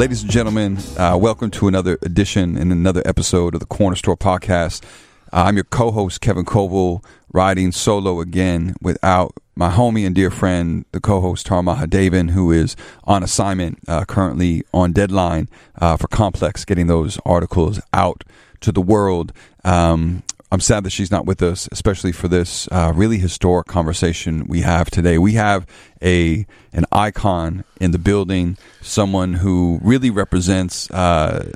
Ladies and gentlemen, uh, welcome to another edition and another episode of the Cornerstore Podcast. Uh, I'm your co-host Kevin Coval, riding solo again without my homie and dear friend, the co-host Tara Mahadevan, who is on assignment uh, currently on deadline uh, for Complex, getting those articles out to the world. Um, I'm sad that she's not with us, especially for this uh, really historic conversation we have today. We have a an icon in the building, someone who really represents uh,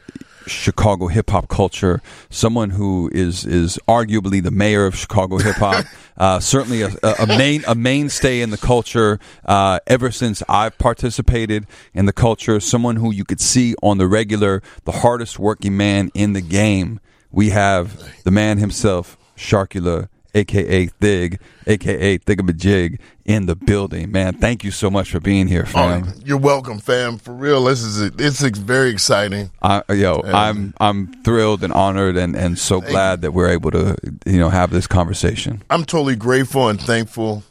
Chicago hip hop culture, someone who is is arguably the mayor of Chicago hip hop, uh, certainly a, a, main a mainstay in the culture uh, ever since I've participated in the culture. Someone who you could see on the regular, the hardest working man in the game we have the man himself, Sharkula, aka Thig, aka Thigamajig, in the building. Man, thank you so much for being here, fam. Oh, you're welcome, fam. For real, this is it's very exciting. Uh, yo, and, I'm I'm thrilled and honored and, and so glad that we're able to you know have this conversation. I'm totally grateful and thankful.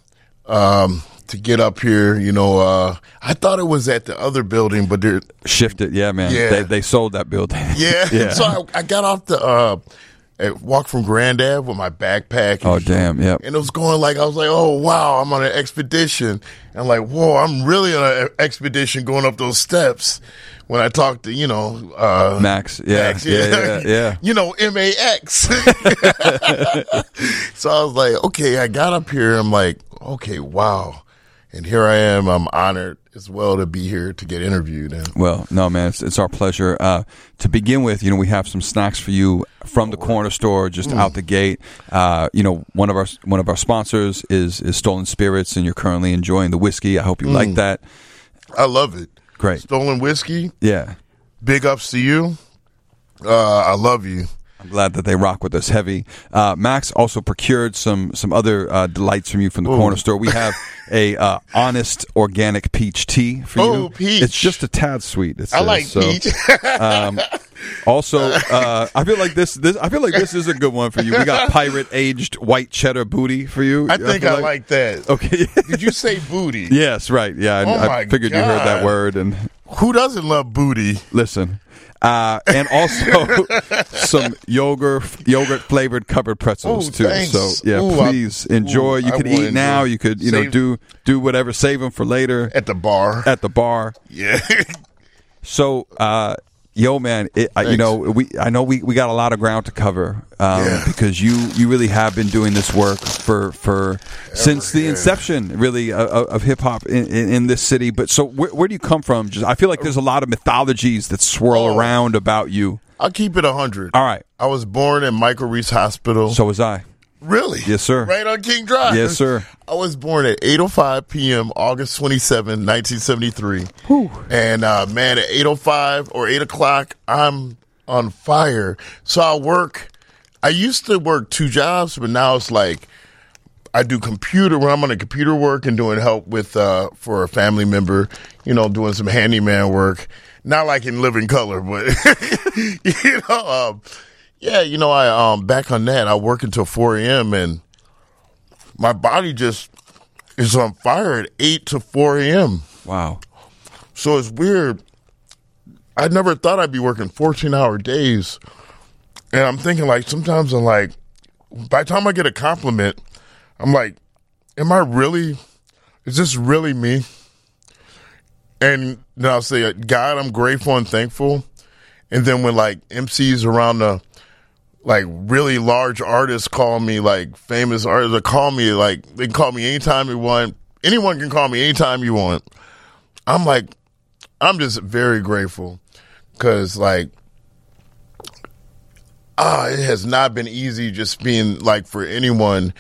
Um, to get up here. You know, uh, I thought it was at the other building, but they're shifted. Yeah, man. Yeah. They, they sold that building. Yeah. yeah. So I, I, got off the, uh, walk from Grand Ave with my backpack. oh, damn. Yep. And it was going like, I was like, oh, wow, I'm on an expedition. And I'm like, whoa, I'm really on an expedition going up those steps when I talked to, you know, uh, Max, yeah, Max, yeah, yeah, yeah, yeah. you know, M A X. so I was like, okay, I got up here. I'm like, okay, wow and here I am. I'm honored as well to be here to get interviewed. And well, no, man, it's, it's our pleasure. Uh, to begin with, you know, we have some snacks for you from the corner store, just mm. out the gate. Uh, you know, one of our one of our sponsors is is Stolen Spirits, and you're currently enjoying the whiskey. I hope you mm. like that. I love it. Great, Stolen whiskey. Yeah, big ups to you. Uh, I love you. I'm glad that they rock with us heavy. Uh, Max also procured some some other uh, delights from you from the Ooh. corner store. We have a uh, honest organic peach tea for oh, you. peach! It's just a tad sweet. I like so, peach. um, also, uh, I feel like this, this. I feel like this is a good one for you. We got pirate aged white cheddar booty for you. I think I, I like. like. that. Okay. Did you say booty? Yes, right. Yeah, oh I, I figured God. you heard that word. And who doesn't love booty? Listen, uh, and also some yogurt yogurt flavored covered pretzels Ooh, too. Thanks. So yeah, Ooh, please I, enjoy. Ooh, you could eat now. You could you save, know do do whatever. Save them for later at the bar. At the bar. Yeah. so. Uh, Yo, man, it, uh, you know we. I know we, we got a lot of ground to cover um, yeah. because you you really have been doing this work for for Ever, since the yeah. inception, really, uh, of hip hop in, in, in, this city. But so, where, where, do you come from? Just I feel like there's a lot of mythologies that swirl oh, around about you. I'll keep it hundred. All right, I was born in Michael Reese Hospital. So was I. Really? Yes, sir. Right on King Drive. Yes, sir. I was born at 8.05 p.m., August 27, 1973. Whew. And, uh, man, at 8.05 or 8 o'clock, I'm on fire. So I work, I used to work two jobs, but now it's like, I do computer when I'm on a computer work and doing help with uh, for a family member, you know, doing some handyman work. Not like in living color, but you know, um, yeah, you know, I um back on that, I work until four AM and my body just is on fire at eight to four AM. Wow. So it's weird. I never thought I'd be working fourteen hour days. And I'm thinking like sometimes I'm like by the time I get a compliment, I'm like, Am I really is this really me? And then I'll say, God, I'm grateful and thankful. And then when like MCs around the like really large artists call me like famous artists call me like they can call me anytime you want. Anyone can call me anytime you want. I'm like, I'm just very grateful because like, ah, it has not been easy just being like for anyone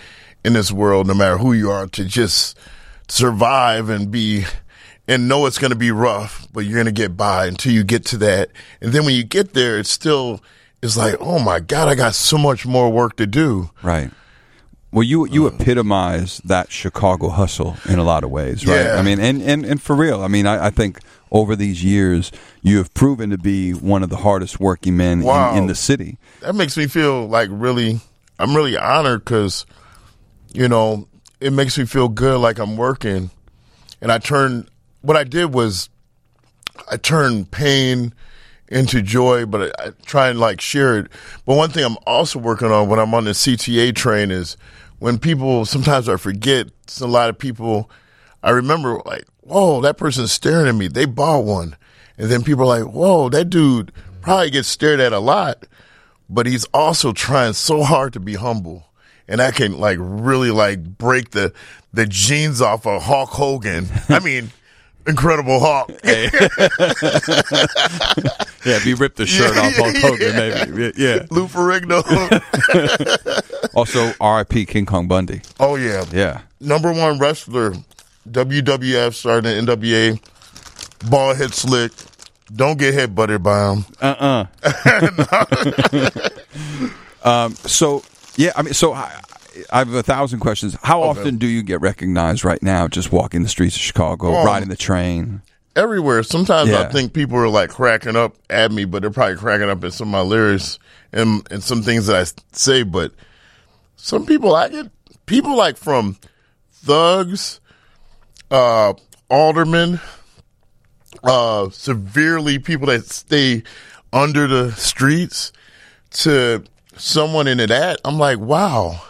in this world, no matter who you are, to just survive and be and know it's going to be rough, but you're going to get by until you get to that. And then when you get there, it's still it's like, oh my God, I got so much more work to do. Right. Well, you you uh. epitomize that Chicago hustle in a lot of ways, right? Yeah. I mean, and, and, and for real, I mean, I, I think over these years, you have proven to be one of the hardest working men wow. in, in, the city. That makes me feel like really, I'm really honored because, you know, it makes me feel good like I'm working. And I turned, what I did was, I turned pain into joy, but I, I try and like share it. But one thing I'm also working on when I'm on the CTA train is when people sometimes I forget. A lot of people I remember like, whoa, that person's staring at me. They bought one, and then people are like, whoa, that dude probably gets stared at a lot, but he's also trying so hard to be humble. And I can like really like break the the jeans off of Hulk Hogan. I mean, Incredible Hulk. Yeah, if you rip the shirt off Hulk Hogan, maybe. Yeah. Lou Ferrigno. Also, R.I.P. King Kong Bundy. oh yeah. Yeah. Number one wrestler, WWF starting in NWA. Ball head slick. Don't get head butted by him. Uh uh um, so yeah, I mean, so I, I have a thousand questions. How often do you get recognized right now? Just walking the streets of Chicago, Um, riding the train. everywhere. Sometimes Yeah. I think people are like cracking up at me, but they're probably cracking up at some of my lyrics and and some things that I say. But some people I get people like from thugs, uh, aldermen, uh, severely people that stay under the streets to someone into that. I'm like, wow.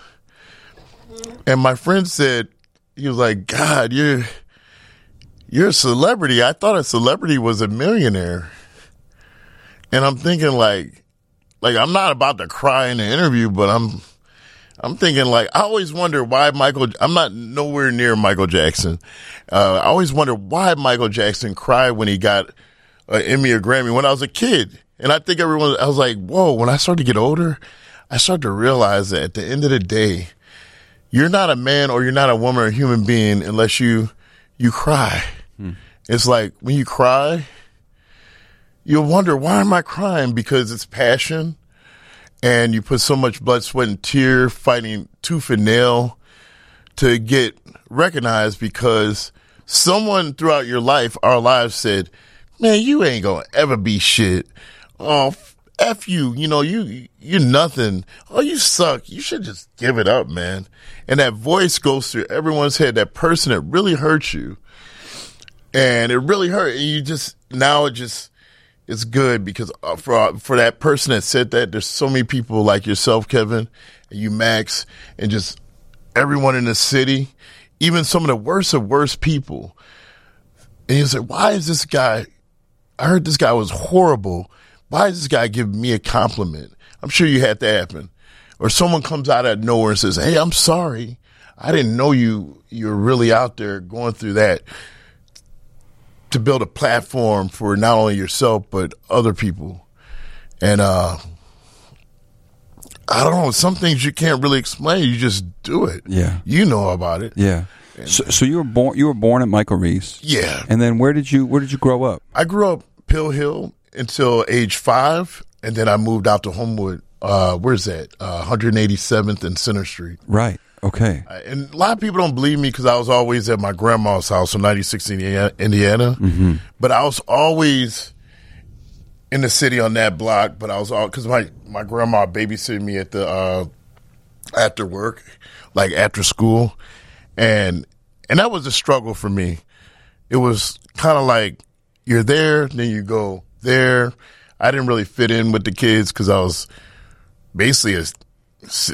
And my friend said, he was like, God, you're you're a celebrity. I thought a celebrity was a millionaire. And I'm thinking like, like I'm not about to cry in the interview, but I'm, I'm thinking like, I always wonder why Michael, I'm not nowhere near Michael Jackson. Uh, I always wonder why Michael Jackson cried when he got an Emmy or Grammy when I was a kid. And I think everyone, I was like, whoa, when I started to get older, I started to realize that at the end of the day, you're not a man or you're not a woman or a human being unless you you cry. Hmm. It's like when you cry, you'll wonder why am I crying because it's passion, and you put so much blood, sweat, and tear fighting tooth and nail to get recognized because someone throughout your life, our lives said, "Man, you ain't gonna ever be shit." Oh, f you. You know you you're nothing. Oh, you suck. You should just give it up, man. And that voice goes through everyone's head. That person that really hurt you, and it really hurt. And you just now it just it's good because uh, for for that person that said that, there's so many people like yourself, Kevin, and you, Max, and just everyone in the city, even some of the worst of worst people. And you say, why is this guy? I heard this guy was horrible. Why is this guy giving me a compliment? I'm sure you had that happen. Or someone comes out of nowhere and says, Hey, I'm sorry. I didn't know you, you're really out there going through that to build a platform for not only yourself, but other people. And, uh, I don't know. Some things you can't really explain. You just do it. Yeah. You know about it. Yeah. So, so you were born. You were born at Michael Reese. Yeah. And then where did you Where did you grow up? I grew up Pill Hill until age five, and then I moved out to Homewood. Uh, where's that? Uh, 187th and Center Street. Right. Okay. And a lot of people don't believe me because I was always at my grandma's house in 96 Indiana. Indiana. But I was always in the city on that block. But I was all because my my grandma babysitted me at the uh, after work, like after school, and and that was a struggle for me. It was kind of like you're there, then you go there. I didn't really fit in with the kids because I was basically a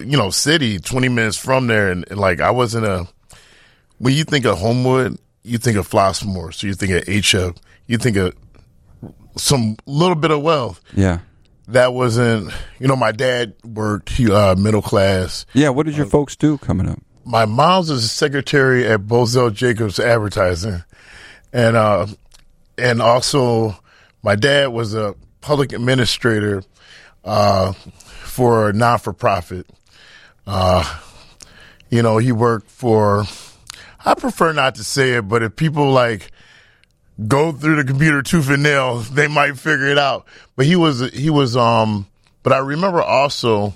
you know city 20 minutes from there, and, and like I wasn't a. When you think of Homewood, you think of Flossmoor, so you think of HF, you think of some little bit of wealth. Yeah. That wasn't, you know, my dad worked he, uh, middle class. Yeah. What did your folks do coming up? My mom's is a secretary at Bozell Jacobs Advertising, and uh, and also my dad was a public administrator uh, for a non for profit. Uh, you know, he worked for. I prefer not to say it, but if people like go through the computer tooth and nail, they might figure it out. But he was he was um. But I remember also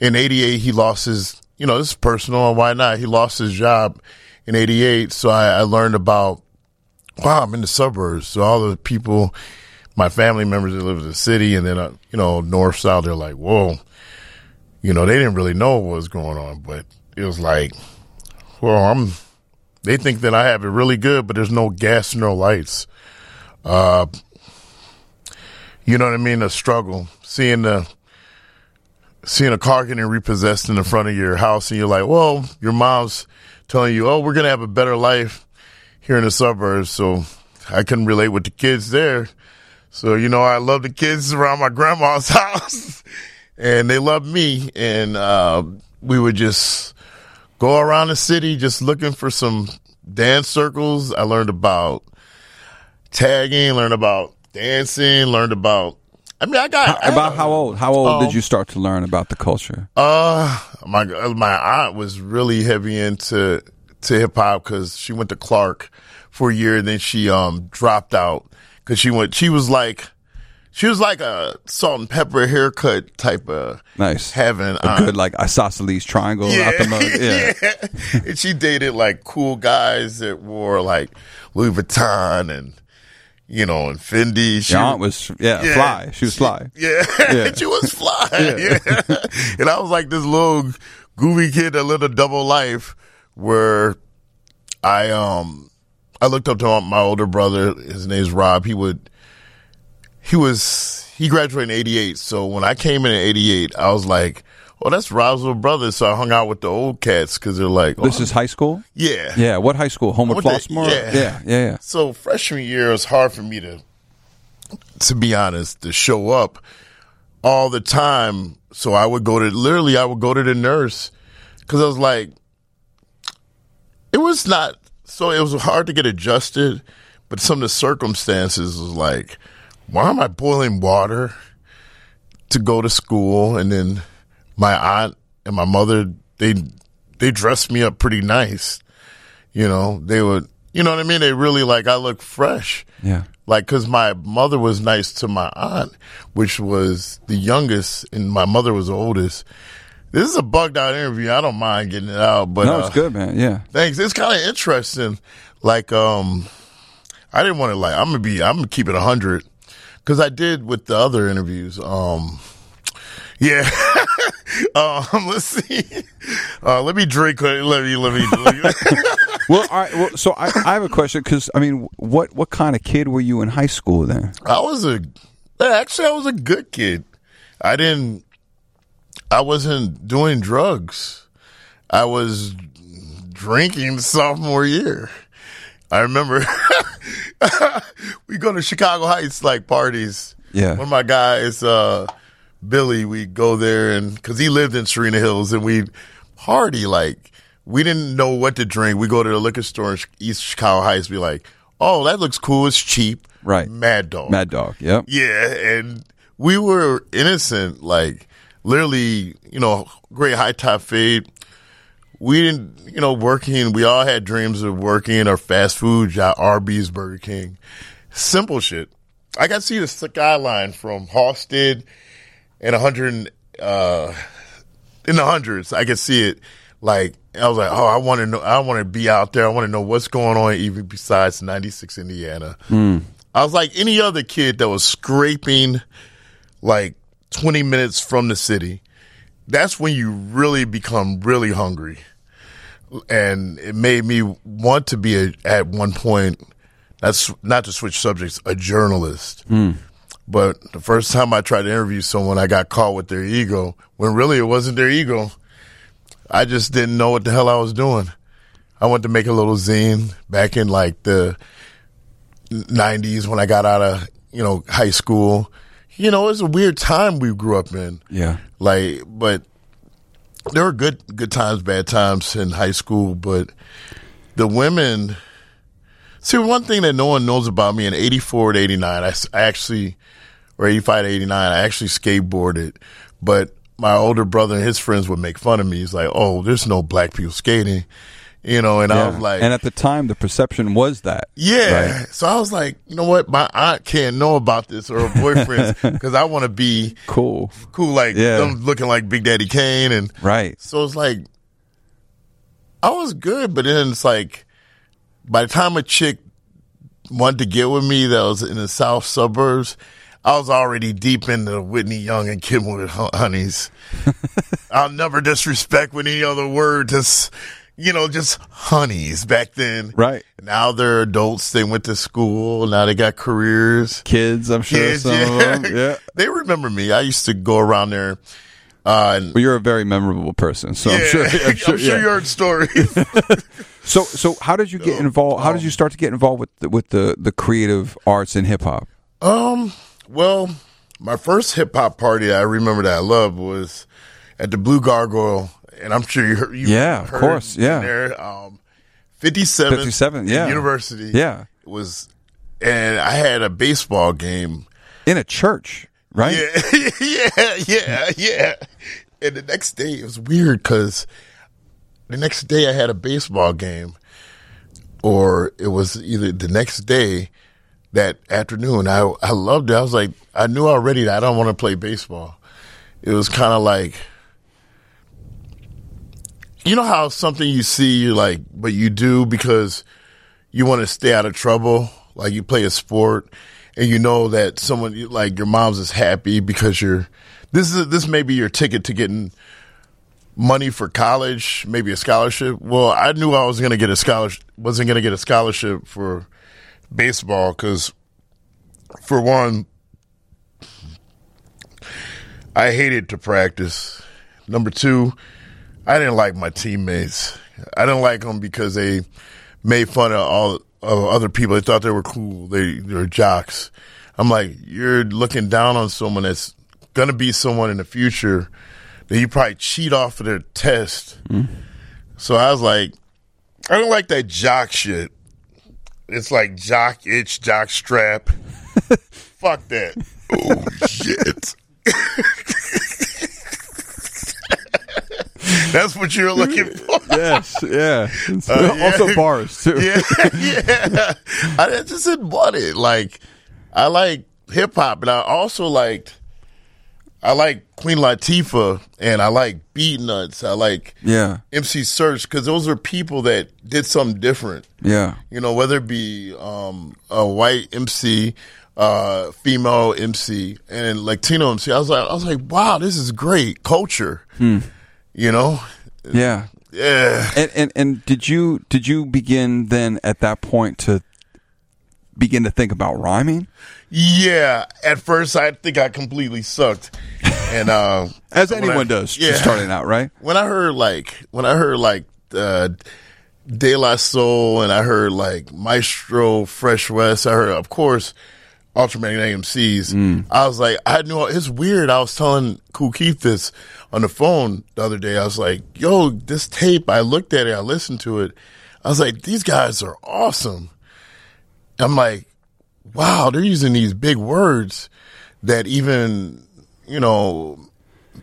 in '88 he lost his. You know, this is personal, and why not? He lost his job in '88, so I, I learned about. Wow, I'm in the suburbs, so all the people, my family members that live in the city, and then uh, you know north south, they're like, whoa, you know, they didn't really know what was going on, but it was like, well, I'm. They think that I have it really good, but there's no gas, no lights. uh, you know what I mean, a struggle, seeing the seeing a car getting repossessed in the front of your house, and you're like, well, your mom's telling you, oh, we're gonna have a better life here in the suburbs, so I can relate with the kids there. So you know, I love the kids around my grandma's house, and they love me, and uh, we would just go around the city just looking for some dance circles. I learned about tagging, learned about dancing, learned about. I mean, I got How, about how old? How old Um, did you start to learn about the culture? Uh, my my aunt was really heavy into to hip hop because she went to Clark for a year, and then she um dropped out because she went. She was like, she was like a salt and pepper haircut type of Nice. having A good like isosceles triangle out the mud. Yeah. yeah. and she dated like cool guys that wore like Louis Vuitton and you know and Fendi. She Your aunt was yeah, Yeah. fly. She was fly. Yeah, Yeah. she was fly. Yeah. and I was like this little goofy kid that lived a double life where I um I looked up to my older brother. His name's Rob. He would he was he graduated in '88. So when I came in in '88, I was like, "Oh, that's Rob's little brother." So I hung out with the old cats because they're like, oh, This is high school? yeah, Yeah. What high school? Homewood Flossmoor? yeah. yeah, yeah, yeah. So freshman year, it was hard for me to, to be honest, to show up all the time. So I would go to literally, I would go to the nurse because I was like, it was not. So it was hard to get adjusted, but some of the circumstances was like, why am I boiling water to go to school? And then my aunt and my mother, they they dressed me up pretty nice. You know, they would, you know what I mean? They really like, I look fresh. Yeah. Like, cause my mother was nice to my aunt, which was the youngest, and my mother was the oldest. This is a bugged out interview. I don't mind getting it out, but No, uh, it's good, man. Yeah. Thanks. It's kind of interesting. Like, um, I didn't want to like. I'm gonna be. I'm gonna keep it hundred because I did with the other interviews. Um, yeah. um, let's see. Uh, let me drink. Let me. Let me. Let me Well, all right. Well, so I, I have a question because I mean, what what kind of kid were you in high school then? I was a. Actually, I was a good kid. I didn't. I wasn't doing drugs. I was drinking sophomore year. I remember we go to Chicago Heights like parties. Yeah. One of my guys, uh, Billy, we go there and cause he lived in Serena Hills and we party like we didn't know what to drink. We go to the liquor store in East Chicago Heights, be like, Oh, that looks cool. It's cheap. Right. Mad Dog. Mad Dog. Yep. Yeah, and we were innocent, like literally, you know, great high top fade. We didn't, you know, working. We all had dreams of working or fast food job, Arby's, Burger King, simple shit. I got to see the skyline from Halsted and a hundred, uh, in the hundreds. I could see it. Like I was like, oh, I want to know. I want to be out there. I want to know what's going on, even besides '96 Indiana. I was like any other kid that was scraping like 20 minutes from the city. That's when you really become really hungry. And it made me want to be a, at one point, that's not to switch subjects, a journalist. Hmm. But the first time I tried to interview someone, I got caught with their ego when really it wasn't their ego. I just didn't know what the hell I was doing. I went to make a little zine back in like the 90s when I got out of, you know, high school. You know, it was a weird time we grew up in. Yeah. Like, but there were good good times, bad times in high school, but the women See, one thing that no one knows about me in 84 to 89, I, s- I actually or 85 to 89, I actually skateboarded, but my older brother and his friends would make fun of me. He's like, "Oh, there's no black people skating." You know, and I was like, and at the time, the perception was that. yeah. Right. So I was like, you know what? My aunt can't know about this or her boyfriend because I want to be Cool. cool, like Yeah. them looking like Big Daddy Kane. And Right. so it's like, I was good, but then it's like, by the time a chick wanted to get with me that was in the south suburbs, I was already deep into Whitney Young and Kim with Honeys. I'll never disrespect with any other word. Just you know, just honeys back then. Right. Now they're adults. They went to school. Now they got careers. Kids, I'm sure Kids, some yeah. of them. Yeah. They remember me. I used to go around there. Uh, and Well, you're a very memorable person, so I'm yeah, sure. I'm sure, yeah. you heard stories. So, so how did you get involved? How did you start to get involved with the, with the the creative arts in hip hop? Um, well, my first hip hop party I remember that I loved was at the Blue Gargoyle, and I'm sure you heard. You Yeah, of course, yeah. There, um, 57, 57, yeah. University, Yeah. was, and I had a baseball game. In a church, right? Yeah, yeah, yeah, yeah. And the next day it was weird because the next day I had a baseball game, or it was either the next day that afternoon. I I loved it. I was like, I knew already that I don't want to play baseball. It was kind of like, you know how something you see, you like, but you do because you want to stay out of trouble. Like you play a sport and you know that someone like your mom's is happy because you're, this is, this may be your ticket to getting money for college, maybe a scholarship. Well, I knew I was going to get a scholarship, wasn't going to get a scholarship for baseball because for one, I hated to practice. Number two, I didn't like my teammates. I didn't like them because they made fun of all of other people. They thought they were cool. They they were jocks. I'm like, you're looking down on someone that's gonna be someone in the future that you probably cheat off of their test. Hmm. So I was like, I don't like that jock shit. It's like jock itch, jock strap. Fuck that. oh shit. That's what you're looking for. Yes, yeah. Uh, yeah. Also bars too. yeah, yeah. I just didn't want it. Like, I like hip hop, and I also liked. I like Queen Latifah, and I like Beatnuts. I like Yeah, MC Serch because those are people that did something different. yeah, You know, whether it be um, a white MC, uh, female MC, and Latino MC. I was like, I was like, wow, this is great culture. You know, yeah. yeah. And, and and did you did you begin then at that point to begin to think about rhyming? Yeah, at first I think I completely sucked, and uh, As anyone I- does, yeah. starting out, right? When I heard like when I heard like uh, De La Soul, and I heard like Maestro, Fresh Wes, I heard of course Ultramagnetic MCs. I was like, I knew it's weird. I was telling Kool Keith this on the phone the other day. I was like, Yo, this tape. I looked at it. I listened to it. I was like, These guys are awesome. I'm like, wow, they're using these big words that even, you know,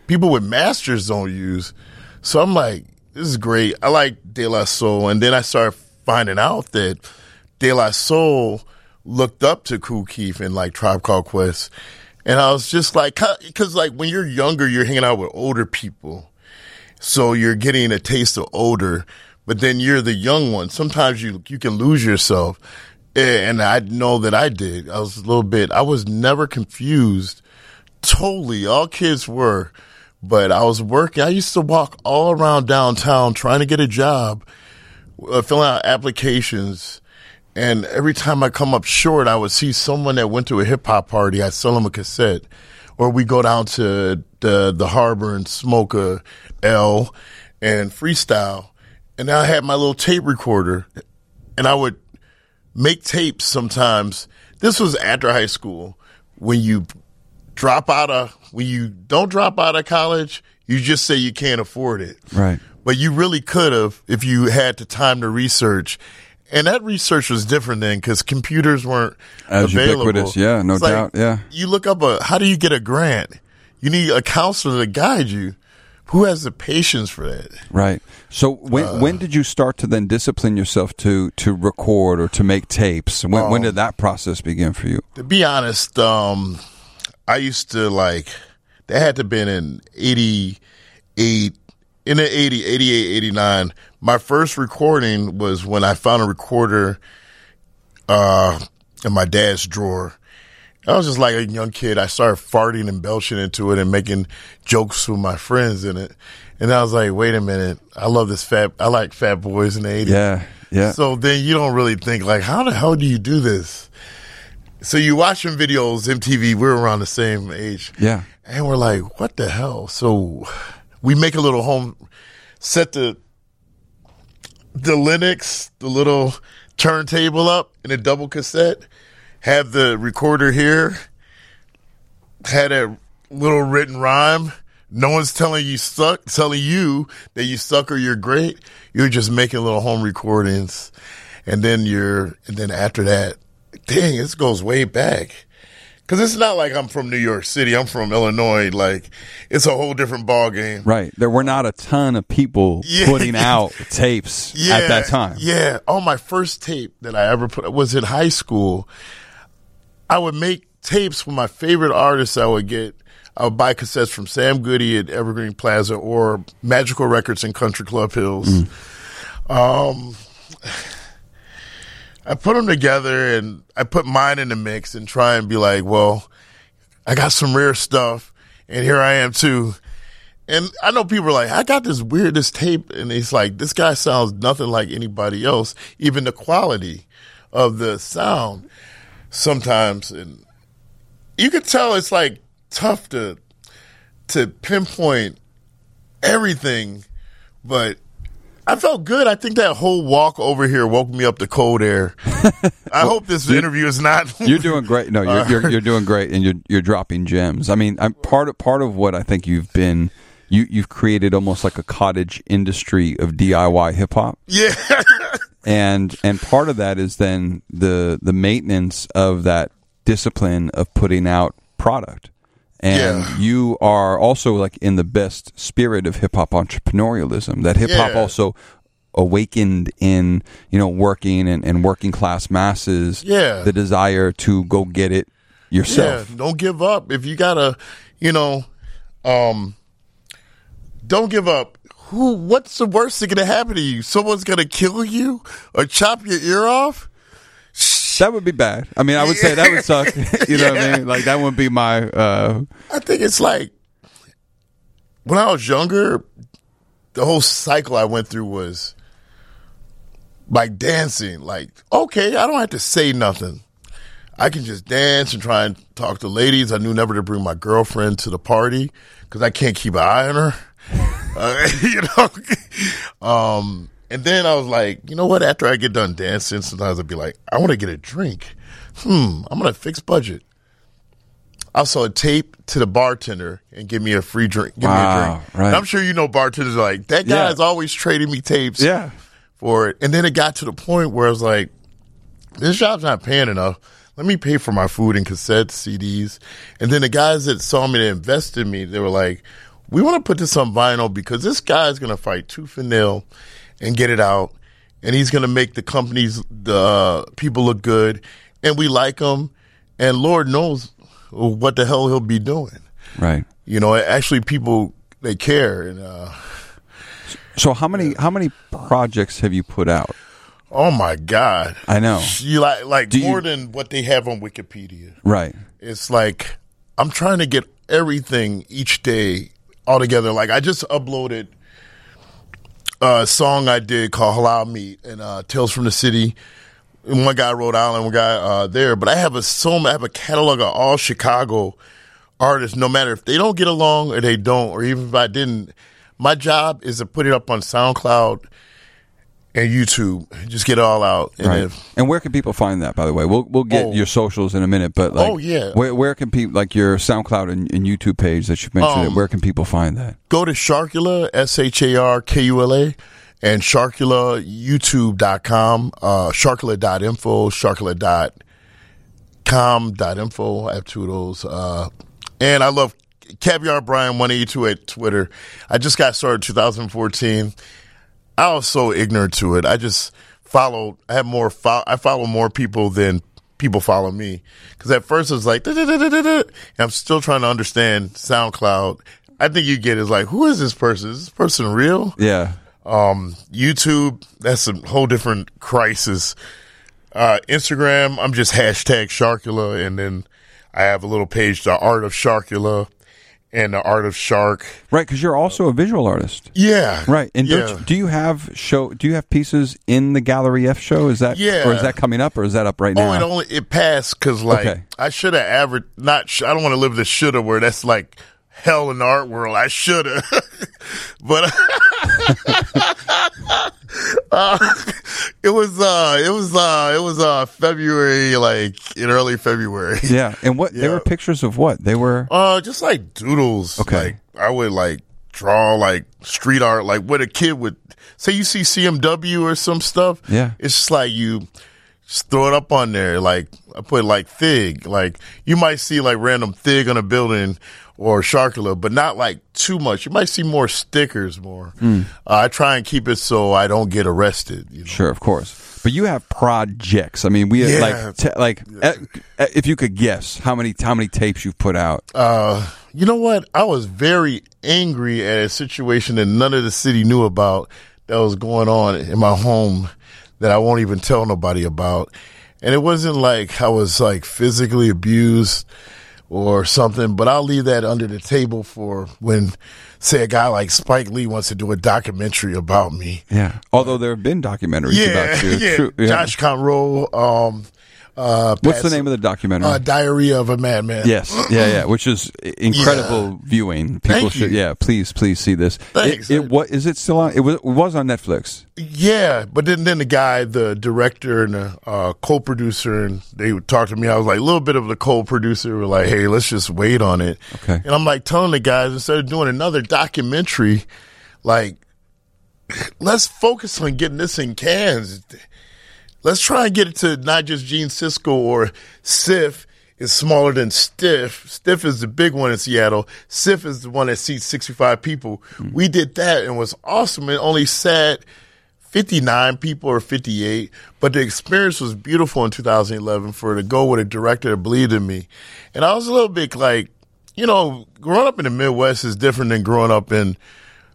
people with masters don't use. So I'm like, this is great. I like De La Soul. And then I started finding out that De La Soul looked up to Kool Keith and like Tribe Called Quest. And I was just like, cause like when you're younger, you're hanging out with older people. So you're getting a taste of older, but then you're the young one. Sometimes you, you can lose yourself. Eh, And I know that I did. I was a little bit, I was never confused. Totally. All kids were, but I was working. I used to walk all around downtown trying to get a job, uh, filling out applications. And every time I come up short, I would see someone that went to a hip hop party. I'd sell them a cassette. Or we go down to the, the harbor and smoke a L and freestyle. And I had my little tape recorder and I would make tapes sometimes. This was after high school when you drop out of, when you don't drop out of college, you just say you can't afford it. Right. But you really could have if you had the time to research. And that research was different then because computers weren't As available. ubiquitous, yeah, no It's like, doubt, yeah. You look up a, how do you get a grant? You need a counselor to guide you. Who has the patience for that? Right. So when Uh. when did you start to then discipline yourself to to record or to make tapes? When Um, when did that process begin for you? To be honest, um, I used to like, that had to have been in 88, in the 80, 88, 89. My first recording was when I found a recorder, uh, in my dad's drawer. I was just like a young kid. I started farting and belching into it and making jokes with my friends in it. And I was like, wait a minute, I love this fat. I like Fat Boys in the '80s. Yeah, yeah. So then you don't really think like, how the hell do you do this? So you watching videos, MTV. We're around the same age. Yeah. And we're like, what the hell? So we make a little home, set the the Linux, the little turntable up in a double cassette, have the recorder here, had a little written rhyme. No one's telling you suck, telling you that you suck or you're great. You're just making little home recordings, and then you're, and then after that, dang, this goes way back. Cause it's not like I'm from New York City. I'm from Illinois. Like it's a whole different ball game. Right. There were not a ton of people Yeah. putting out tapes at that time. Yeah. On my first tape that I ever put was in high school. I would make tapes with my favorite artists. I would get. I would buy cassettes from Sam Goody at Evergreen Plaza or Magical Records in Country Club Hills. Mm. Um, I put them together and I put mine in the mix and try and be like, well, I got some rare stuff, and here I am too. And I know people are like, I got this weirdest tape, and it's like this guy sounds nothing like anybody else. Even the quality of the sound sometimes, and you could tell it's like tough to to pinpoint everything, but I felt good. I think that whole walk over here woke me up to cold air. I hope this interview is not. You're doing great. No, you're, you're you're doing great, and you're you're dropping gems. I mean, I'm part of part of what I think you've been. You you've created almost like a cottage industry of DIY hip hop, yeah. and and part of that is then the the maintenance of that discipline of putting out product. And Yeah. you are also like in the best spirit of hip hop entrepreneurialism. That hip hop Yeah. also awakened in you know working and, and working class masses Yeah. the desire to go get it yourself. Yeah, don't give up. If you gotta, you know, um, don't give up. Who? What's the worst that gonna happen to you? Someone's gonna kill you or chop your ear off. That would be bad. I mean, I would say that would suck. you know what I mean? Like that would be my. Uh, I think it's like when I was younger, the whole cycle I went through was like dancing. Like, okay, I don't have to say nothing. I can just dance and try and talk to ladies. I knew never to bring my girlfriend to the party because I can't keep an eye on her. Uh, you know, um, and then I was like, you know what? After I get done dancing, sometimes I'd be like, I want to get a drink. Hmm, I'm gonna fix budget. I'll sell a tape to the bartender and give me a free drink. Give me a Wow, drink. right. And I'm sure you know bartenders are like that Yeah. guy's always trading me tapes yeah. for it. And then it got to the point where I was like, this job's not paying enough. Let me pay for my food and cassettes, CDs. And then the guys that saw me that invested in me, they were like, we want to put this on vinyl because this guy's going to fight tooth and nail and get it out. And he's going to make the companies, the uh, people look good. And we like him. And Lord knows what the hell he'll be doing. Right. You know, actually people, they care. And, uh, So how many how many projects have you put out? oh my God. I know. You like, like Do you- more than what they have on Wikipedia. Right. it's like I'm trying to get everything each day all together. Like I just uploaded a song I did called Halal Meat and uh, Tales from the City. And one guy Rhode Island, one guy uh, there. But I have a so I have a catalog of all Chicago artists. No matter if they don't get along or they don't, or even if I didn't, my job is to put it up on SoundCloud and YouTube. Just get it all out. And Right. if and where can people find that? By the way, we'll we'll get Oh. your socials in a minute, but like, Oh, yeah. where where can people like your SoundCloud and, and YouTube page that you mentioned? Um, where can people find that? go to Sharkula, S H A R K U L A, and Sharkula, YouTube.com, uh, Sharkula.info, Sharkula.com.info. I have two of those. Uh, and I love Caviar Brian 182 at Twitter. I just got started 2014. I was so ignorant to it. I just followed, I have more, fo- I follow more people than people follow me. Cause at first it was like, I'm still trying to understand SoundCloud. I think you get is like, who is this person? Is this person real? Yeah. Um, YouTube, that's a whole different crisis. Uh, Instagram, I'm just hashtag Sharkula, and then I have a little page, the Art of Sharkula, and the art of shark. Right, because you're also a visual artist. Yeah, Right, and yeah. you- do you have show? Do you have pieces in the Gallery F show? Is that Yeah. or is that coming up, or is that up right now? Oh, it only it passed because like Okay. I should have average not. Sh- I don't want to live the shoulda where that's like hell in the art world. I shoulda, but uh, was uh it was uh it was uh February like in early February. yeah, and what they were pictures of what they were. Uh, just like doodles. Okay. Like I would like draw like street art, like what a kid would say. You see CMW or some stuff. Yeah. It's just like you just throw it up on there. Like I put like Thig. Like you might see like random Thig on a building or Sharkula, but not like too much. You might see more stickers more. Hmm. Uh, I try and keep it so I don't get arrested. You know? Sure, of course. But you have projects. I mean, we Yeah. like t- like uh, if you could guess how many how many tapes you've put out. Uh, you know what? I was very angry at a situation that none of the city knew about that was going on in my home that I won't even tell nobody about. And it wasn't like I was like physically abused or something, but I'll leave that under the table for when, say, a guy like Spike Lee wants to do a documentary about me. yeah. Although there have been documentaries Yeah, about you. yeah. True, yeah. Josh Conroe, um, uh, What's the name of the documentary? Uh, Diarrhea of a Madman. Yes, yeah, yeah, which is incredible viewing. People Thank should, you. yeah, please, please see this. Thanks. It, it what is it still on? It was, it was on Netflix. Yeah, but then then the guy, the director and the uh, co-producer, and they would talk to me. I was like a little bit of the co-producer. Were like, hey, let's just wait on it. Okay. And I'm like telling the guys instead of doing another documentary, like let's focus on getting this in cans. Let's try and get it to not just Gene Siskel or Sif is smaller than Stiff. Stiff is the big one in Seattle. Sif is the one that seats 65 people. We did that and it was awesome. It only sat 59 people or 58, but the experience was beautiful in 2011 for to go with a director that believed in me. And I was a little bit like, you know, growing up in the Midwest is different than growing up in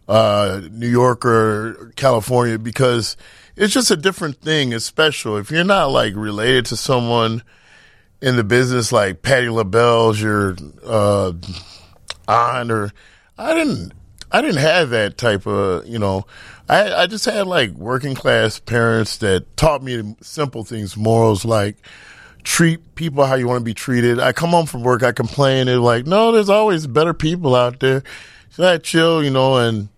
uh, New York or California because it's just a different thing. It's special. If you're not like related to someone in the business like Patti LaBelle's your uh, aunt or I didn't I didn't have that type of you know I I just had like working class parents that taught me simple things morals like treat people how you want to be treated. I come home from work, I complain, they're like, no, there's always better people out there. So I chill, you know, and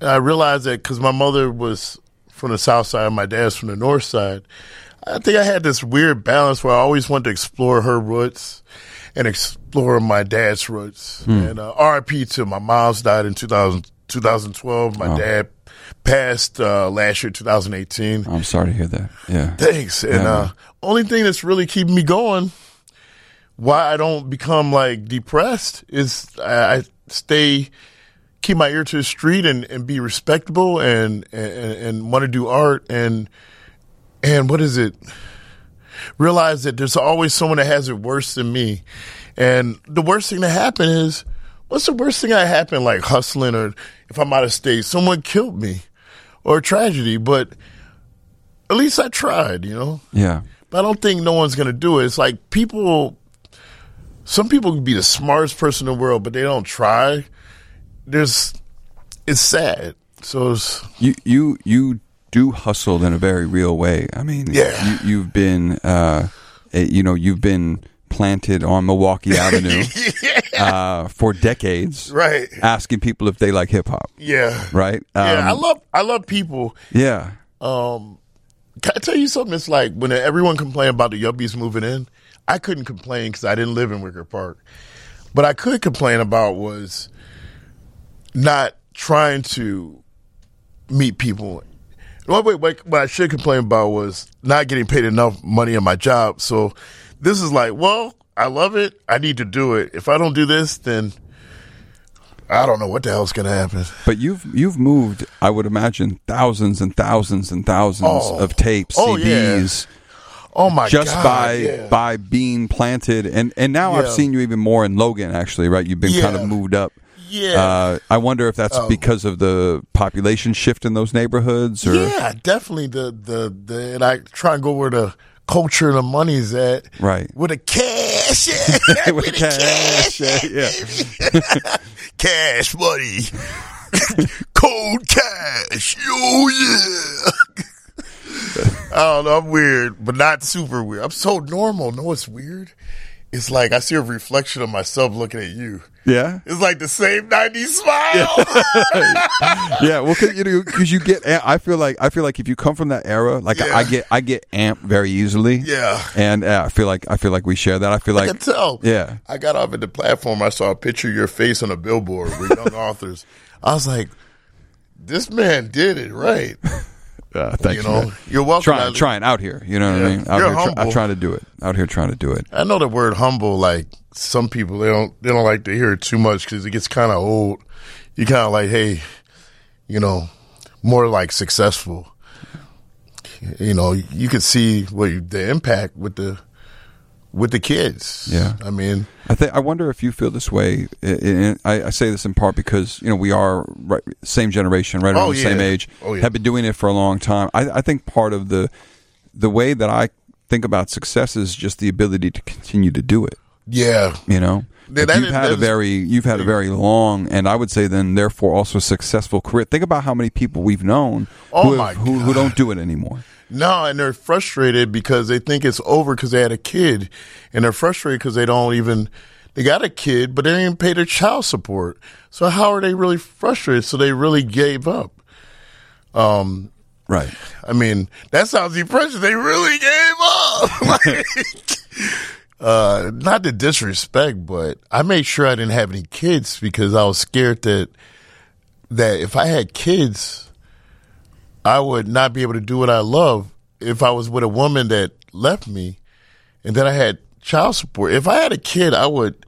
I realized that because my mother was from the south side, my dad's from the north side. I think I had this weird balance where I always wanted to explore her roots and explore my dad's roots. And uh, RIP to my mom's died in 2000, 2012. My dad passed uh, last year, 2018. I'm sorry to hear that. Yeah. Thanks. And Yeah, uh, only thing that's really keeping me going, why I don't become like depressed, is I, I stay, keep my ear to the street and, and be respectable and and, and want to do art and and what is it? Realize that there's always someone that has it worse than me, and the worst thing that happen is. What's the worst thing that happened, like hustling or if I'm out of state, someone killed me or a tragedy, but at least I tried, you know? Yeah. But I don't think no one's going to do it. It's like people, some people can be the smartest person in the world, but they don't try. There's, it's sad. So it's, You you you do hustle in a very real way. I mean, Yeah. you, you've been uh, eh, you know, you've been planted on Milwaukee Avenue uh, for decades, right. asking people if they like hip hop, Yeah. right? yeah. I Um, love, I love people. yeah. Um, can I tell you something? It's like when everyone complained about the Yuppies moving in, I couldn't complain because I didn't live in Wicker Park. But I could complain about was not trying to meet people. Wait, wait, what I should complain about was not getting paid enough money in my job. So this is like, well, I love it. I need to do it. If I don't do this, then I don't know what the hell's going to happen. But you've you've moved, I would imagine, thousands and thousands and thousands Oh. of tapes, Oh, yeah. CDs, Oh my just God. by yeah. by being planted. And and now I've seen you even more in Logan. Actually, right? You've been kind of moved up. Yeah. Uh, I wonder if that's because of the population shift in those neighborhoods, or Yeah, definitely. The the the and I try and go where the culture and the money's at. Right. With a cash. With With the cash, cash, yeah. cash money, cold cash. Oh yeah. I don't know. I'm weird, but not super weird. I'm so normal. No, it's weird. It's like I see a reflection of myself looking at you. Yeah. It's like the same 90s smile. yeah, well, cause you know, cause you get. I feel like I feel like if you come from that era, like Yeah. I get, I get amped very easily. Yeah. and uh, I feel like I feel like we share that. I feel I like can tell. Yeah. I got off at the platform. I saw a picture of your face on a billboard with young authors. I was like, this man did it right. Uh, thank You know, man. you're welcome. Trying, I- trying out here. You know what I mean? Out You're here, try. I'm trying to do it. Out here, trying to do it. I know the word humble. Like some people, they don't they don't like to hear it too much because it gets kind of old. You kind of like, hey, you know, more like successful. You know, you can see what you, the impact with the with the kids. Yeah. I mean, I think I wonder if you feel this way. I- I, say this in part because you know we are right, same generation, right around Oh, the same age, Oh, yeah. have been doing it for a long time. I, I think part of the the way that I think about success is just the ability to continue to do it. yeah, You know, Yeah, that you've had a very you've had a very long and I would say then therefore also successful career. Think about how many people we've known Oh, who, have- who, who don't do it anymore. No, and they're frustrated because they think it's over because they had a kid, and they're frustrated because they don't even they got a kid, but they didn't even pay their child support. So how are they really frustrated? So they really gave up. Um, Right. I mean, that sounds depressing. They really gave up. like, uh, not to disrespect, but I made sure I didn't have any kids because I was scared that that if I had kids, I would not be able to do what I love if I was with a woman that left me and then I had child support. If I had a kid, I would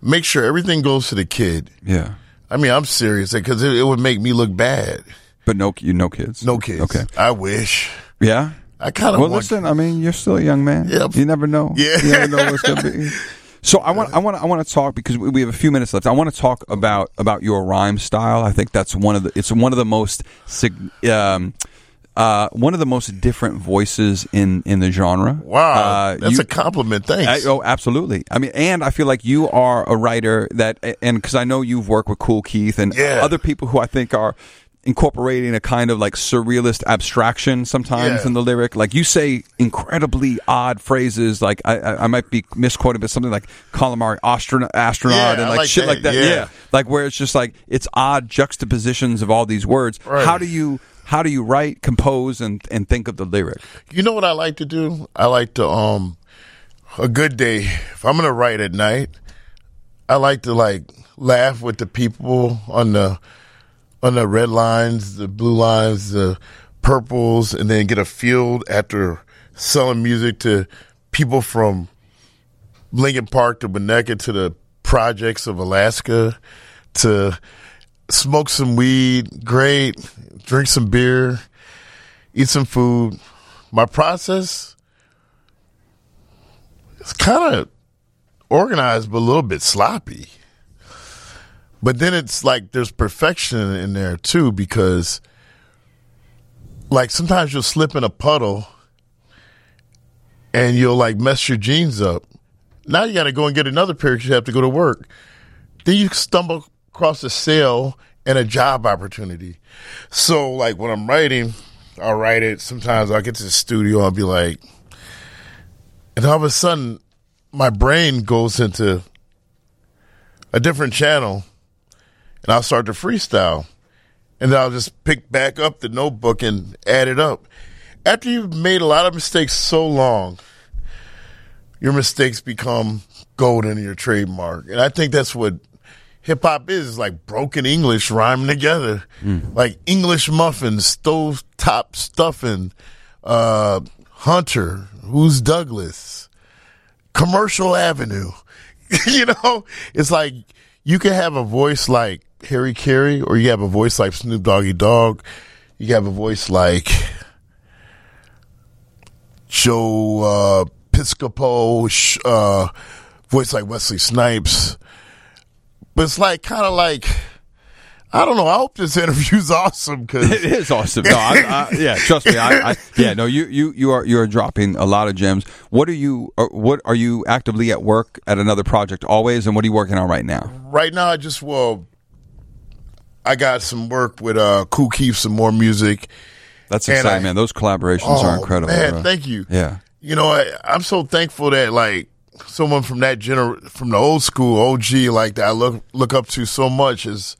make sure everything goes to the kid. Yeah. I mean, I'm serious because it, it would make me look bad. But no you no kids. No kids. Okay. I wish. Yeah. I kind of Well, want. listen. I mean, you're still a young man. Yeah. You never know. Yeah. You never know what's to be. So I want, I want, I want to talk because we have a few minutes left. I want to talk about about your rhyme style. I think that's one of the. It's one of the most, um, uh, one of the most different voices in in the genre. Wow, Uh, that's you- a compliment. Thanks. I, oh, absolutely. I mean, and I feel like you are a writer that, and because I know you've worked with Kool Keith and Yeah. other people who I think are incorporating a kind of like surrealist abstraction sometimes Yeah. in the lyric. Like you say incredibly odd phrases. Like I, I, I might be misquoted, but something like calamari astronaut, astronaut, Yeah, and like, like shit that. like that. Yeah. Yeah. like where it's just like it's odd juxtapositions of all these words. Right. How do you? How do you write, compose, and, and think of the lyric? You know what I like to do? I like to um a good day. If I'm gonna write at night, I like to like laugh with the people on the on the red lines, the blue lines, the purples, and then get a field after selling music to people from Lincoln Park to Winnetka to the projects of Alaska to smoke some weed, great, drink some beer, eat some food. My process is kind of organized, but a little bit sloppy. But then it's like there's perfection in there too, because like sometimes you'll slip in a puddle and you'll like mess your jeans up. Now you got to go and get another pair because you have to go to work. Then you stumble across a sale and a job opportunity. So like when I'm writing, I'll write it. Sometimes I'll get to the studio, I'll be like, and all of a sudden my brain goes into a different channel and I'll start to freestyle. And then I'll just pick back up the notebook and add it up. After you've made a lot of mistakes so long, your mistakes become golden in your trademark. And I think that's what hip hop is, is like broken English rhyming together. Like English muffins, stove top stuffing, uh, Hunter, who's Douglas, Commercial Avenue. you know, it's like you can have a voice like Harry Caray, or you have a voice like Snoop Doggy Dogg. You have a voice like Joe uh, Piscopo, uh, voice like Wesley Snipes. But it's like kind of like I don't know. I hope this interview's awesome because It is awesome. No, I, I, yeah, trust me. I, I, yeah, no, you, you, you are you are dropping a lot of gems. What are you? uh, What are you actively at work at another project always? And what are you working on right now? right now I just well, I got some work with uh Kool Keith, some more music. That's And exciting, I- man. Those collaborations Oh are incredible. man! bro. Thank you. Yeah, You know, I, I'm so thankful that like someone from that gener from the old school OG like that I look look up to so much is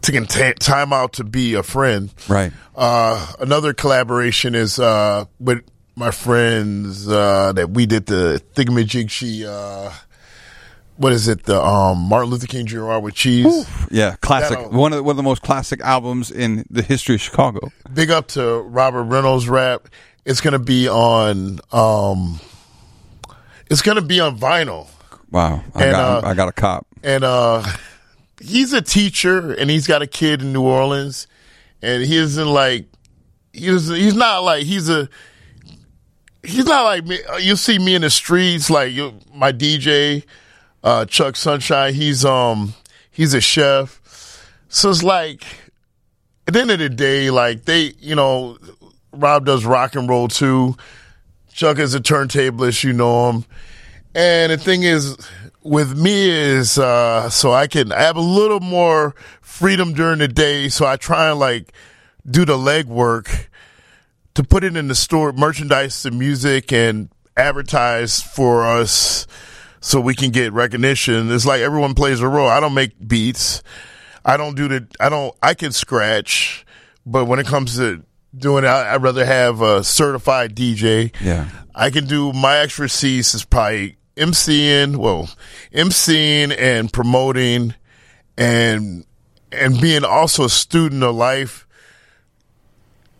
taking ta time out to be a friend. right. Uh, another collaboration is uh, with my friends uh, that we did the Thingamajiggy. Uh, what is it? The um, Martin Luther King Jr. with cheese. Yeah, classic. That'll- One of the, one of the most classic albums in the history of Chicago. Big up to Robert Reynolds rap. It's gonna be on. Um, it's gonna be on vinyl, Wow, I And, got uh, I got a cop. and uh, he's a teacher, and he's got a kid in New Orleans, and he isn't like he's he's not like he's a he's not like me. You see me in the streets, like you, my DJ, uh, Chuck Sunshine. He's um he's a chef, so it's like at the end of the day, like they, you know, Rob does rock and roll too. Chuck is a turntablist, you know him. And the thing is, with me is, uh, so I can I have a little more freedom during the day. So I try and like do the legwork to put it in the store, merchandise the music and advertise for us so we can get recognition. It's like everyone plays a role. I don't make beats. I don't do the, I don't, I can scratch, but when it comes to doing it, I, I'd rather have a certified DJ. Yeah. I can do my expertise is probably MCing, well, MCing and promoting and, and being also a student of life,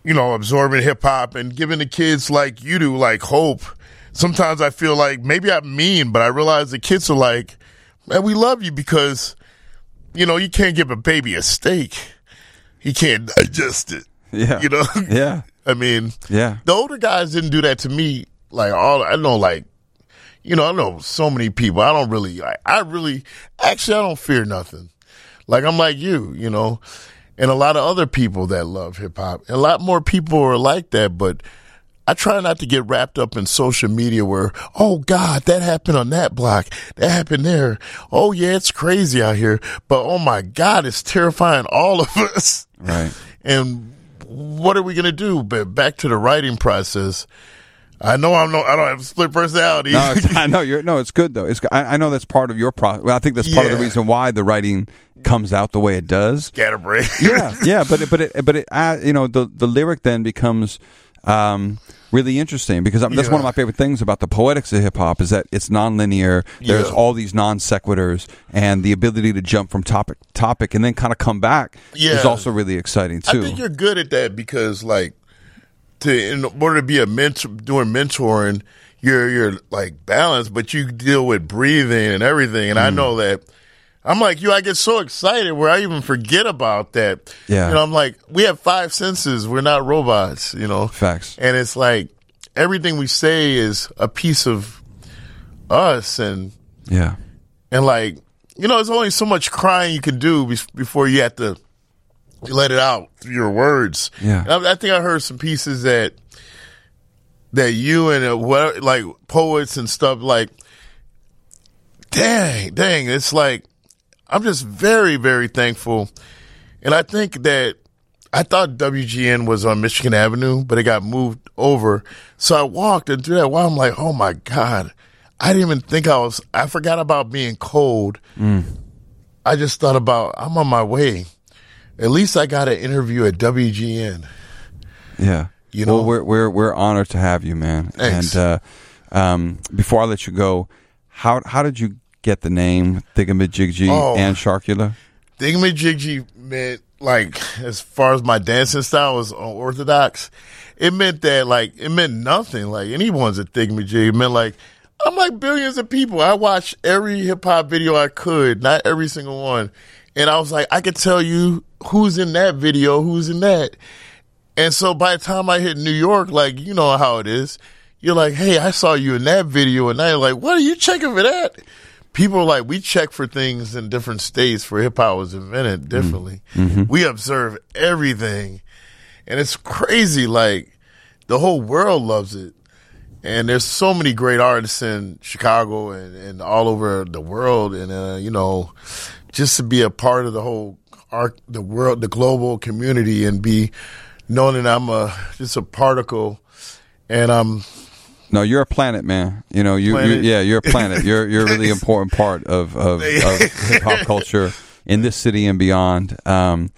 you know, absorbing hip hop and giving the kids like you do, like hope. Sometimes I feel like maybe I'm mean, but I realize the kids are like, man, we love you because, you know, you can't give a baby a steak. He can't digest it. Yeah. You know? Yeah. I mean, Yeah. the older guys didn't do that to me. Like all I know, like you know, I know so many people. I don't really, like, I really, actually, I don't fear nothing. Like I'm like you, you know, and a lot of other people that love hip hop. A lot more people are like that, but I try not to get wrapped up in social media where, oh God, that happened on that block. That happened there. Oh yeah, it's crazy out here. But oh my God, it's terrifying all of us. Right. And what are we going to do? But back to the writing process. I know I'm no, I don't have split personality. No, I know you're. No, it's good though. It's. I, I know that's part of your process. Well, I think that's part of the reason why the writing comes out the way it does. Scatterbrain. yeah, yeah, but it, but it, but it, uh, you know, the the lyric then becomes um, really interesting because that's one of my favorite things about the poetics of hip hop is that it's nonlinear. There's Yeah. all these non sequiturs, and the ability to jump from topic to topic and then kind of come back yeah. is also really exciting too. I think you're good at that because, like, to in order to be a mentor, doing mentoring, you're you're like balanced, but you deal with breathing and everything. And I Mm. know that. I'm like you. I get so excited where I even forget about that. Yeah. You know, I'm like, we have five senses. We're not robots. You know. Facts. And it's like everything we say is a piece of us, and Yeah, and like you know, there's only so much crying you can do be- before you have to let it out through your words. Yeah. I, I think I heard some pieces that that you and uh, what like poets and stuff like. Dang, dang! It's like I'm just very, very thankful, and I think that I thought WGN was on Michigan Avenue, but it got moved over. So I walked and through that while I'm like, oh my god, I didn't even think I was. I forgot about being cold. I just thought about I'm on my way. At least I got an interview at WGN. yeah. You well, know? we're we're we're honored to have you, man. Thanks. And uh, um, before I let you go, how how did you get the name Thingamajiggy Oh. and Sharkula? Thingamajiggy meant like as far as my dancing style was unorthodox. It meant that like it meant nothing. Like anyone's a thingamajig. It meant like I'm like billions of people. I watched every hip hop video I could, not every single one. And I was like, I could tell you who's in that video, who's in that. And so by the time I hit New York, like you know how it is, you're like, hey, I saw you in that video, and now you're like, what are you checking for that? People like we check for things in different states for hip hop was invented mm. differently. Mm-hmm. We observe everything, and it's crazy. Like the whole world loves it, and there's so many great artists in Chicago and, and all over the world, and uh, you know, just to be a part of the whole art, the world, the global community, and be knowing that I'm a just a particle, and I'm No, you're a planet, man. You know, you, you yeah, you're a planet. You're you're a really important part of of, of hip hop culture in this city and beyond. Um,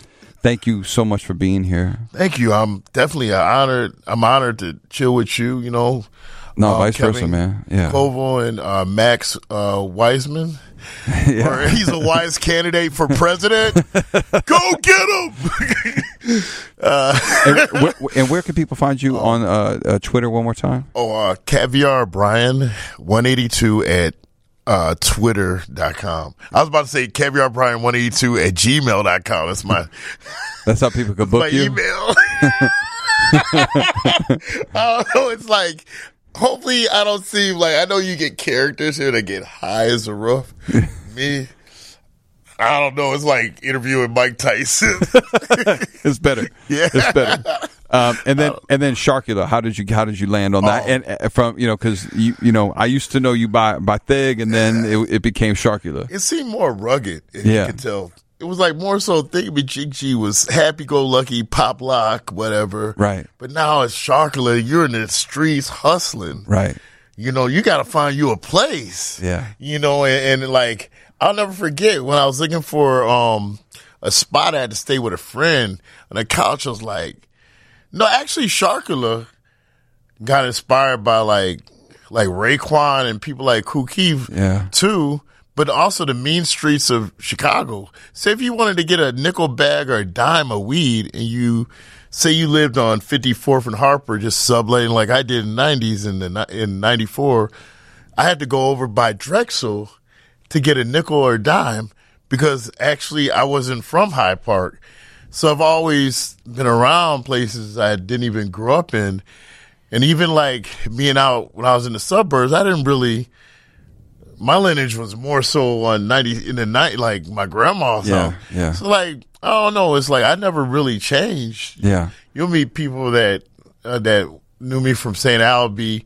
thank you so much for being here. Thank you. I'm definitely honored. I'm honored to chill with you. You know, No, Uh, vice versa, man. Yeah, Coval and uh, Max uh, Wiseman. Yeah. Or he's a wise candidate for president. Go get him. and, where, and where can people find you on uh, uh, Twitter one more time? oh, uh, caviar Brian one eighty two at uh, twitter.com. I was about to say caviar Brian one eighty two at gmail.com. That's my That's how people can book my you. email. oh. It's like, hopefully, I don't seem like I know you get characters here that get high as a roof. Me, I don't know. It's like interviewing Mike Tyson. It's better. Yeah. it's better. Um, and then and then Sharkula, how did you how did you land on that? Oh. And uh, from you know because you you know I used to know you by by Thig, and then it, it became Sharkula. it seemed more rugged. Yeah. you could tell. It was like more so thinking G was happy go lucky, pop lock, whatever. Right. But now it's Sharkula. You're in the streets hustling. Right. you know, you got to find you a place. Yeah. You know, and, and like, I'll never forget when I was looking for um a spot I had to stay with a friend on the couch. I was like, no, actually, Sharkula got inspired by like like Raekwon and people like Kool Yeah. too. But also the mean streets of Chicago. Say if you wanted to get a nickel bag or a dime of weed and you say you lived on 54th and Harper just subletting like I did in 90s in the in 94, I had to go over by Drexel to get a nickel or a dime because actually I wasn't from Hyde Park. So I've always been around places I didn't even grow up in. And even like being out when I was in the suburbs, I didn't really my lineage was more so on ninety in the night, like my grandma's Yeah, yeah. So like I don't know, it's like I never really changed. Yeah. You'll meet people that uh, that knew me from St. Ailbe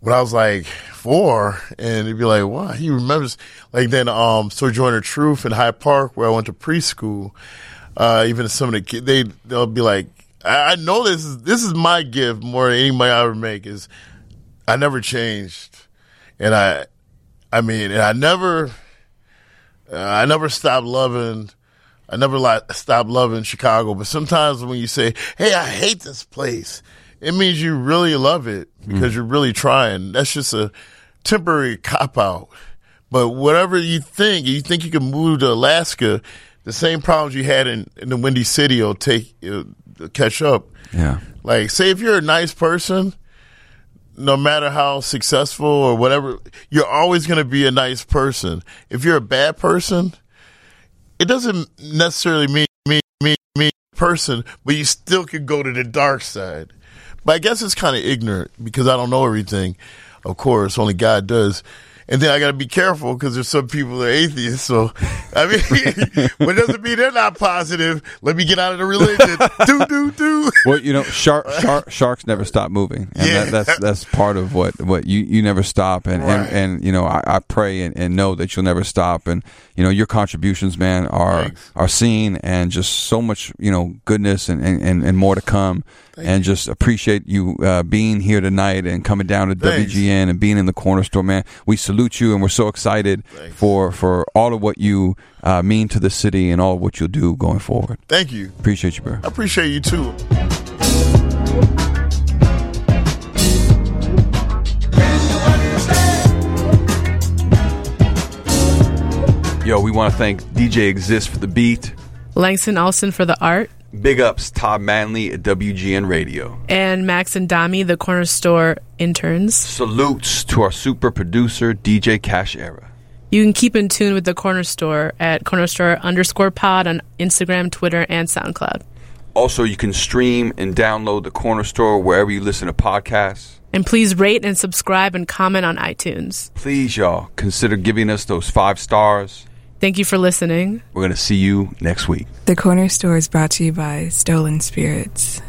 when I was like four, and they'd be like, "Wow, he remembers." Like then, um, Sojourner Truth in Hyde Park, where I went to preschool. Uh, even some of the kids, they they'll be like, I, "I know this is this is my gift more than anybody I ever make is I never changed, and I, I mean, and I never, uh, I never stopped loving." I never like stopped loving Chicago, but sometimes when you say, "Hey, I hate this place," it means you really love it because you're really trying. That's just a temporary cop out. But whatever you think, you think you can move to Alaska, the same problems you had in, in the Windy City will take it'll catch up. Yeah. Like, say if you're a nice person, no matter how successful or whatever, you're always going to be a nice person. If you're a bad person, it doesn't necessarily mean me me me person, but you still could go to the dark side. But I guess it's kind of ignorant because I don't know everything. Of course, only God does. And then I got to be careful because there's some people that are atheists. So, I mean, but it doesn't mean they're not positive. Let me get out of the religion. do, do, do. Well, you know, shark, shark, sharks never stop moving, and Yeah. that, that's that's part of what what you you never stop, and Right. and, and you know, I, I pray and, and know that you'll never stop, and you know, your contributions, man, are Thanks. are seen, and just so much, you know, goodness and, and, and more to come, and just appreciate you uh, being here tonight and coming down to Thanks. WGN and being in the Cornerstore, man. We salute you, and we're so excited Thanks. for for all of what you uh, mean to the city and all of what you'll do going forward. Thank you. Appreciate you, bro. I appreciate you too. Yo, we want to thank DJ Exist for the beat. Langston Olson for the art, Big ups, Todd Manley at WGN Radio. and Max and Dami, the Cornerstore interns. Salutes to our super producer, DJ Cash Era. You can keep in tune with the Cornerstore at corner store underscore pod on Instagram, Twitter, and SoundCloud. Also, you can stream and download the Cornerstore wherever you listen to podcasts. And please rate and subscribe and comment on iTunes. Please, y'all, consider giving us those five stars. Thank you for listening. We're going to see you next week. The Cornerstore is brought to you by Stolen Spirits.